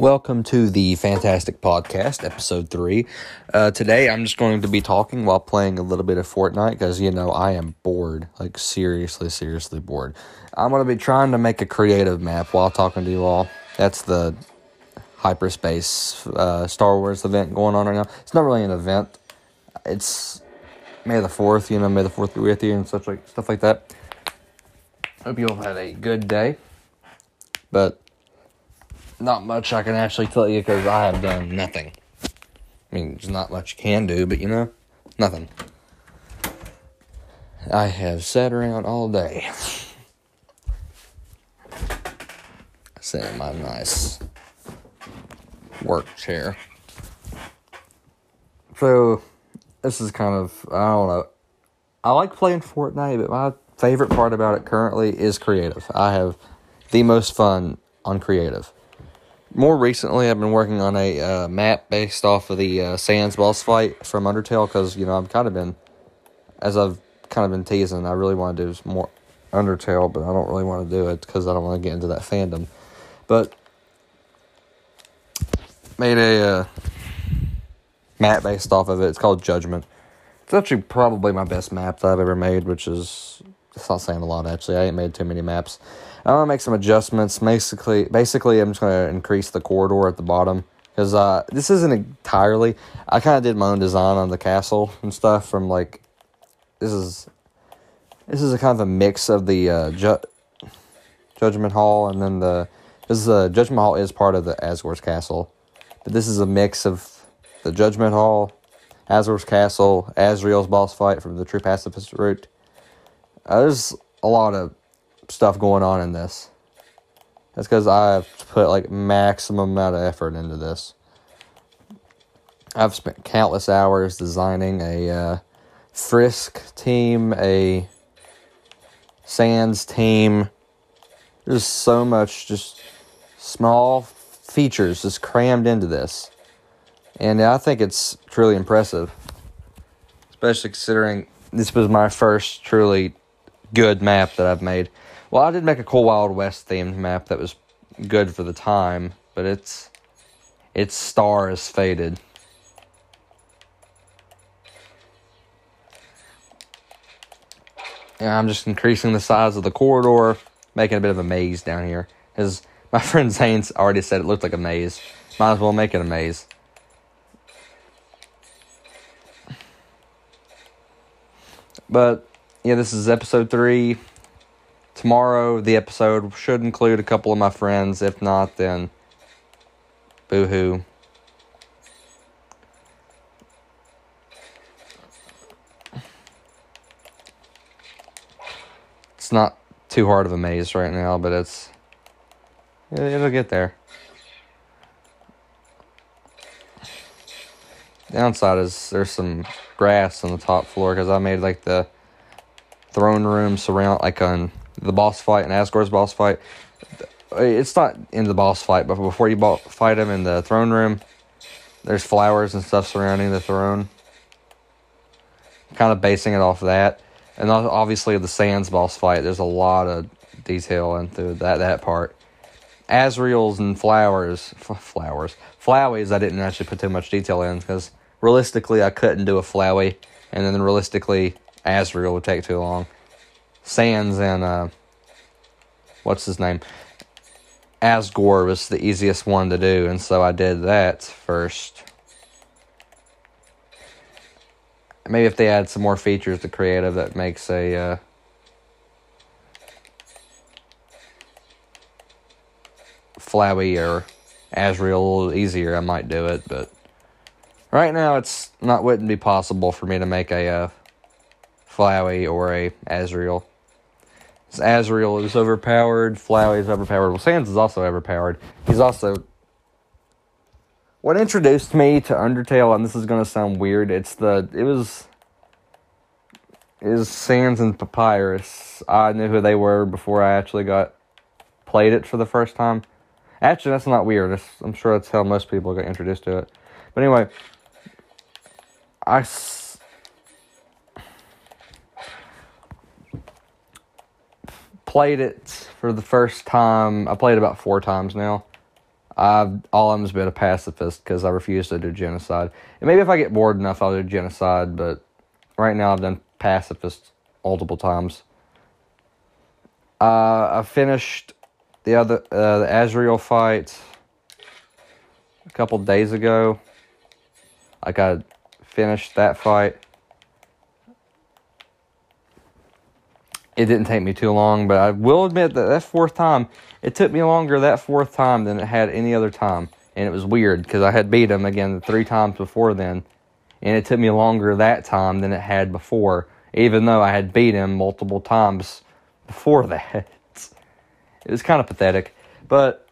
Welcome to the Fantastic Podcast, episode three. Uh, today, I'm just going to be talking while playing a little bit of Fortnite because you know I am bored, like seriously, seriously bored. I'm going to be trying to make a creative map while talking to you all. That's the hyperspace uh, Star Wars event going on right now. It's not really an event. It's May the Fourth, you know, May the Fourth be with you and such like stuff like that. Hope you all had a good day, but not much I can actually tell you because I have done nothing. I mean, there's not much you can do, but you know, nothing. I have sat around all day. Sat in my nice work chair. So, this is kind of, I don't know. I like playing Fortnite, but my favorite part about it currently is creative. I have the most fun on creative more recently, I've been working on a uh, map based off of the uh, Sans boss fight from Undertale because you know I've kind of been, as I've kind of been teasing, I really want to do more Undertale, but I don't really want to do it because I don't want to get into that fandom. But made a uh, map based off of it. It's called Judgment. It's actually probably my best map that I've ever made, which is it's not saying a lot actually. I ain't made too many maps. I'm gonna make some adjustments. Basically, basically, I'm just gonna increase the corridor at the bottom because uh, this isn't entirely. I kind of did my own design on the castle and stuff from like. This is, this is a kind of a mix of the uh, ju- Judgment Hall and then the. This is a Judgment Hall is part of the Asgore's castle, but this is a mix of the Judgment Hall, Asgore's castle, Asriel's boss fight from the True Pacifist route. Uh, there's a lot of stuff going on in this. That's because I've put like maximum amount of effort into this. I've spent countless hours designing a uh, Frisk team, a Sans team. There's so much just small features just crammed into this. And I think it's truly impressive. Especially considering this was my first truly good map that I've made. Well, I did make a cool Wild West themed map that was good for the time, but its its star is faded. And I'm just increasing the size of the corridor, making a bit of a maze down here. Because my friend Zane's already said it looked like a maze. Might as well make it a maze. But yeah, this is episode three. Tomorrow, the episode should include a couple of my friends. If not, then boo hoo. It's not too hard of a maze right now, but it's. It'll get there. Downside is there's some grass on the top floor because I made like the throne room surround like on the boss fight and Asgore's boss fight. It's not in the boss fight, but before you fight him in the throne room, there's flowers and stuff surrounding the throne. Kind of basing it off of that, and obviously the Sans boss fight. There's a lot of detail into that that part. Asriel's and flowers, f- flowers, flowies. I didn't actually put too much detail in because realistically, I couldn't do a Flowey, and then realistically, Asriel would take too long. Sans and uh, what's his name? Asgore was the easiest one to do, and so I did that first. Maybe if they add some more features to creative that makes a uh, Flowey or Asriel a little easier, I might do it. But right now, it's not wouldn't be possible for me to make a uh, Flowey or a Asriel. Asriel is overpowered. Flowey is overpowered. Well, Sans is also overpowered. He's also. What introduced me to Undertale, and this is gonna sound weird, it's the it was is Sans and Papyrus. I knew who they were before I actually got played it for the first time. Actually, that's not weird. I'm sure that's how most people got introduced to it. But anyway, I played it for the first time. I played about four times now. I've all I'm has been a pacifist because I refuse to do genocide. And maybe if I get bored enough, I'll do genocide. But right now, I've done pacifist multiple times. Uh, I finished the other uh, the Asriel fight a couple days ago. Like I finished that fight. It didn't take me too long, but I will admit that that fourth time, it took me longer that fourth time than it had any other time. And it was weird because I had beat him again three times before then. And it took me longer that time than it had before, even though I had beat him multiple times before that. It was kind of pathetic. But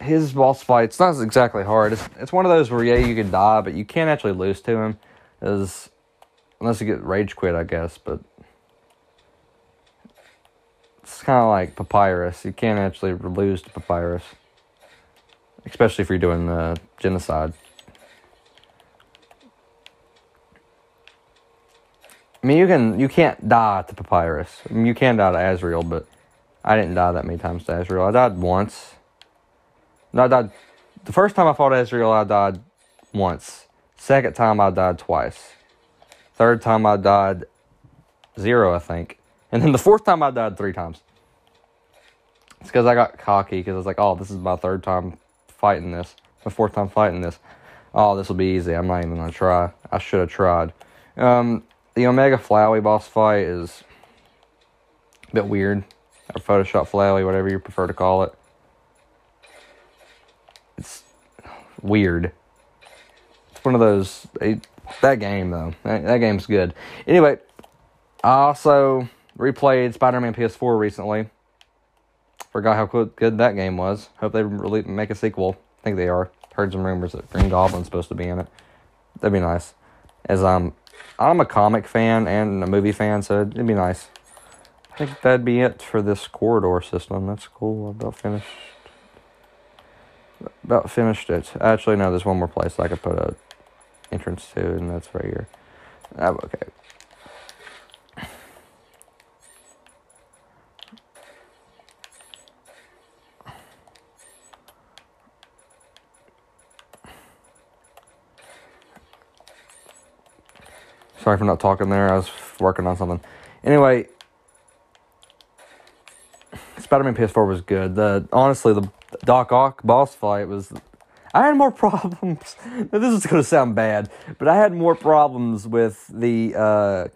his boss fight's not exactly hard. It's, it's one of those where, yeah, you can die, but you can't actually lose to him. Is unless you get rage quit, I guess. But it's kind of like Papyrus. You can't actually lose to Papyrus, especially if you're doing the genocide. I mean, you can you can't die to Papyrus. I mean, you can die to Asriel, but I didn't die that many times to Asriel. I died once. No, I died. The first time I fought Asriel, I died once. Second time, I died twice. Third time, I died zero, I think. And then the fourth time, I died three times. It's because I got cocky because I was like, oh, this is my third time fighting this. My fourth time fighting this. Oh, this will be easy. I'm not even to try. I should have tried. Um, the Omega Flowey boss fight is a bit weird. Or Photoshop Flowey, whatever you prefer to call it. It's weird. It's one of those. that game, though. That, that game's good. Anyway, I also replayed Spider Man PS4 recently. Forgot how good that game was. Hope they really make a sequel. I think they are. Heard some rumors that Green Goblin's supposed to be in it. That'd be nice. As I'm, I'm a comic fan and a movie fan, so it'd be nice. I think that'd be it for this corridor system. That's cool. About finished. About finished it. Actually, no. There's one more place I could put a entrance to, and that's right here. Oh, okay. Sorry for not talking there. I was working on something. Anyway, Spider-Man PS4 was good. The honestly, the Doc Ock boss fight was. I had more problems. this is going to sound bad, but I had more problems with the uh,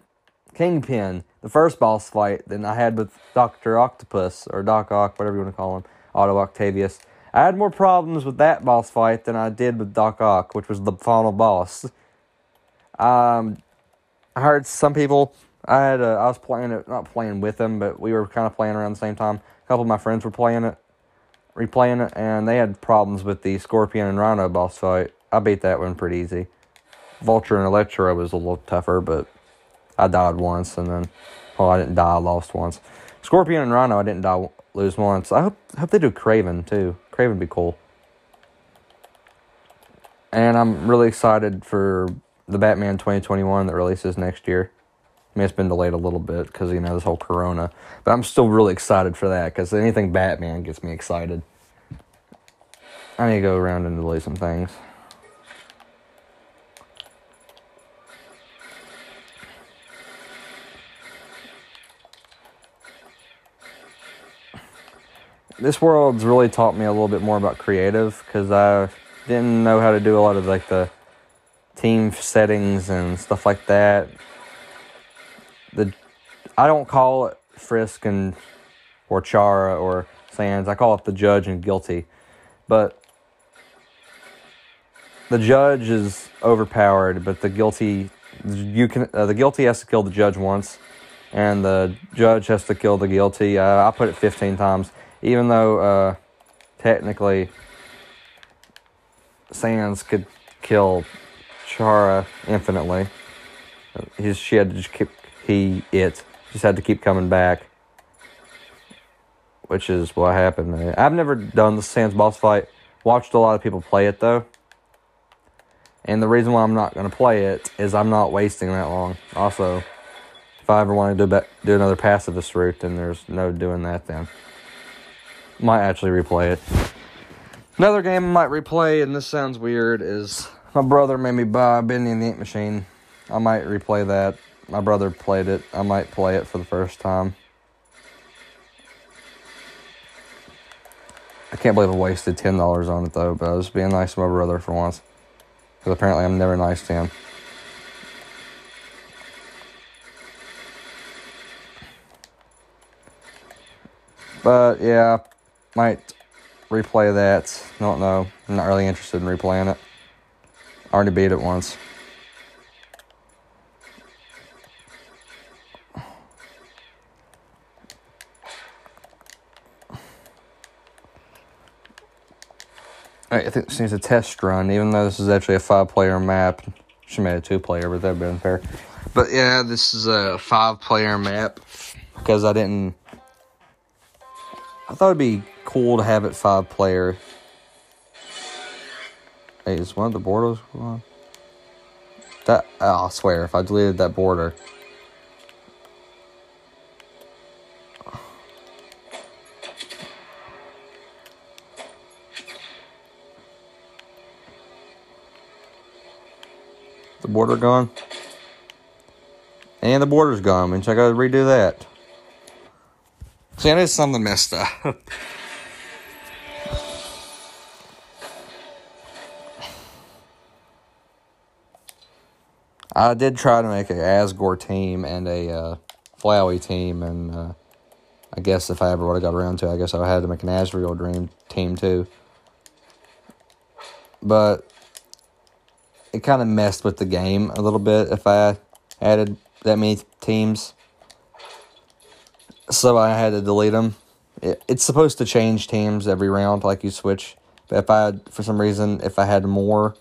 Kingpin, the first boss fight, than I had with Doctor Octopus or Doc Ock, whatever you want to call him, Otto Octavius. I had more problems with that boss fight than I did with Doc Ock, which was the final boss. Um, I heard some people. I had a, I was playing it, not playing with them, but we were kind of playing around the same time. A couple of my friends were playing it, replaying it, and they had problems with the Scorpion and Rhino boss fight. I beat that one pretty easy. Vulture and Electro was a little tougher, but I died once, and then, well, I didn't die, I lost once. Scorpion and Rhino, I didn't die, lose once. I hope, hope they do Kraven too. Kraven be cool. And I'm really excited for the Batman 2021 that releases next year. I mean, it's been delayed a little bit because, you know, this whole corona. But I'm still really excited for that because anything Batman gets me excited. I need to go around and delete some things. This world's really taught me a little bit more about creative because I didn't know how to do a lot of like the team settings and stuff like that. The I don't call it Frisk and or Chara or Sans. I call it the judge and guilty, but the judge is overpowered. But the guilty you can uh, the guilty has to kill the judge once, and the judge has to kill the guilty. Uh, I put it fifteen times, even though uh, technically Sans could kill Chara infinitely. He's, she had to just keep, he, it, just had to keep coming back. Which is what happened. I've never done the Sans boss fight. Watched a lot of people play it though. And the reason why I'm not going to play it is I'm not wasting that long. Also, if I ever want to do, do another pacifist route, then there's no doing that then. Might actually replay it. Another game I might replay, and this sounds weird, is my brother made me buy Bendy and the Ink Machine. I might replay that. My brother played it. I might play it for the first time. I can't believe I wasted ten dollars on it though, but I was being nice to my brother for once. Because apparently I'm never nice to him. But yeah, might replay that. Don't know. I'm not really interested in replaying it. I already beat it once. I think this needs a test run, even though this is actually a five player map. She made a two player, but that'd be unfair. But yeah, this is a five player map because I didn't. I thought it'd be cool to have it five player. Hey, is one of the borders? That oh, I swear, if I deleted that border. The border gone. And the border's gone, means I gotta redo that. See, I did something messed up. I did try to make an Asgore team and a uh, Flowey team, and uh, I guess if I ever would have got around to it, I guess I had to make an Asriel Dream team too. But it kind of messed with the game a little bit if I added that many teams. So I had to delete them. It, it's supposed to change teams every round, like you switch. But if I, for some reason, if I had more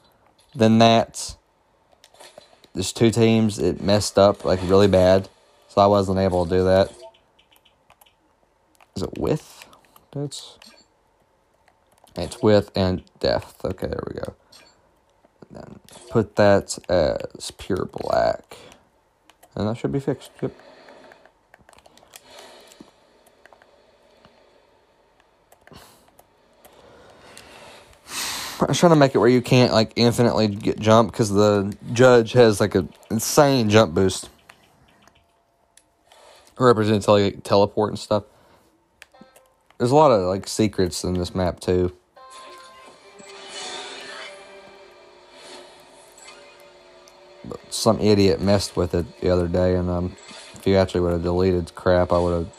than that, there's two teams, it messed up like really bad. So I wasn't able to do that. Is it width? That's. It's width and depth. Okay, there we go then put that as pure black. And that should be fixed. Yep. I was trying to make it where you can't like infinitely get jump because the judge has like a insane jump boost. Represents teleport and stuff. There's a lot of like secrets in this map too. But some idiot messed with it the other day, and um, if you actually would have deleted crap, I would have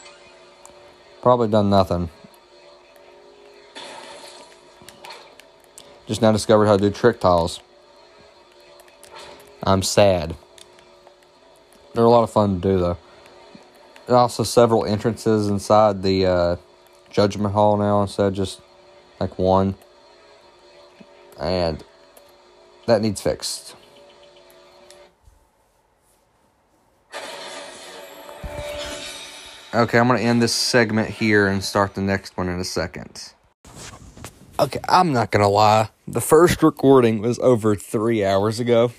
probably done nothing. Just now discovered how to do trick tiles. I'm sad. They're a lot of fun to do, though. There are also several entrances inside the uh, Judgment Hall now instead of just like one. And that needs fixed. Okay, I'm going to end this segment here and start the next one in a second. Okay, I'm not going to lie. The first recording was over three hours ago,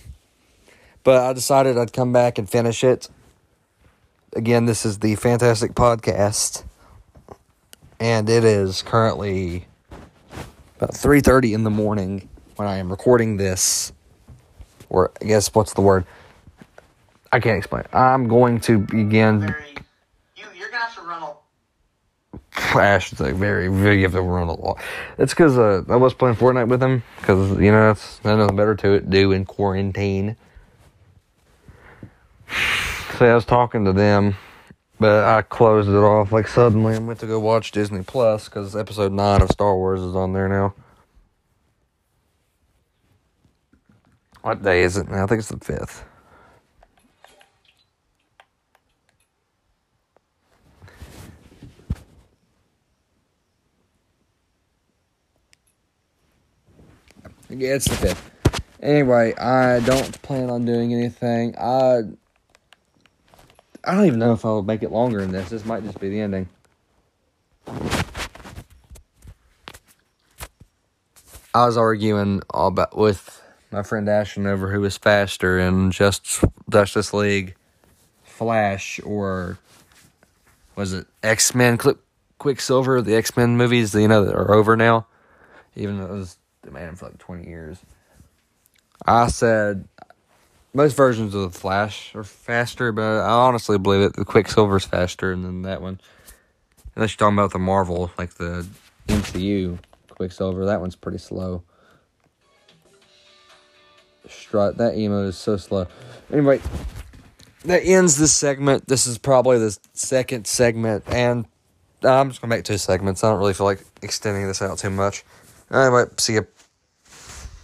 but I decided I'd come back and finish it. Again, this is the Fantastic Podcast, and it is currently about 3.30 in the morning when I am recording this. Or, I guess, what's the word? I can't explain. I'm going to begin Ash is like very, very, you have run a lot. It's because uh, I was playing Fortnite with him because you know that's nothing better to do in quarantine. So I was talking to them, but I closed it off like suddenly and went to go watch Disney Plus because episode nine of Star Wars is on there now. What day is it now? I think it's the fifth. Yeah, it's the fifth. Anyway, I don't plan on doing anything. I I don't even know if I'll make it longer than this. This might just be the ending. I was arguing all about with my friend Ashton over who was faster in just Justice League, Flash, or was it X Men? Quicksilver, the X Men movies, you know, that are over now even though it was they made for like twenty years. I said most versions of the Flash are faster, but I honestly believe it. The Quicksilver's faster than that one. Unless you're talking about the Marvel, like the MCU Quicksilver, that one's pretty slow. Strut, that emo is so slow. Anyway, that ends this segment. This is probably the second segment, and I'm just gonna make two segments. I don't really feel like extending this out too much. Anyway, see you.